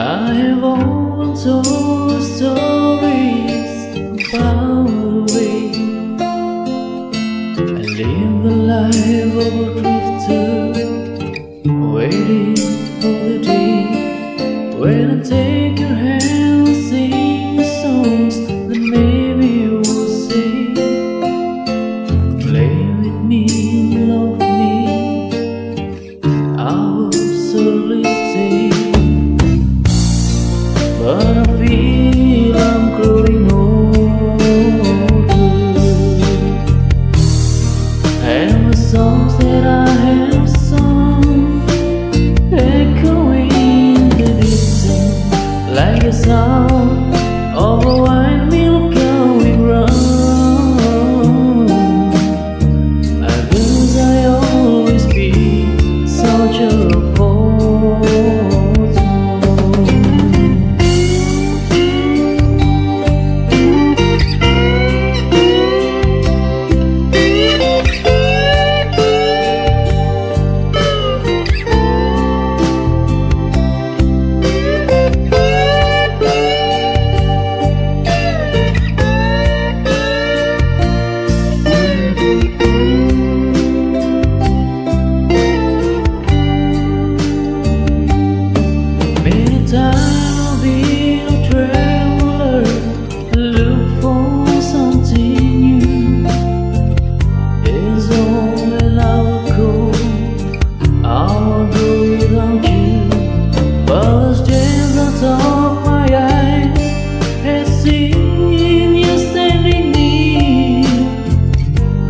I have always, always, you so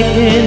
like him.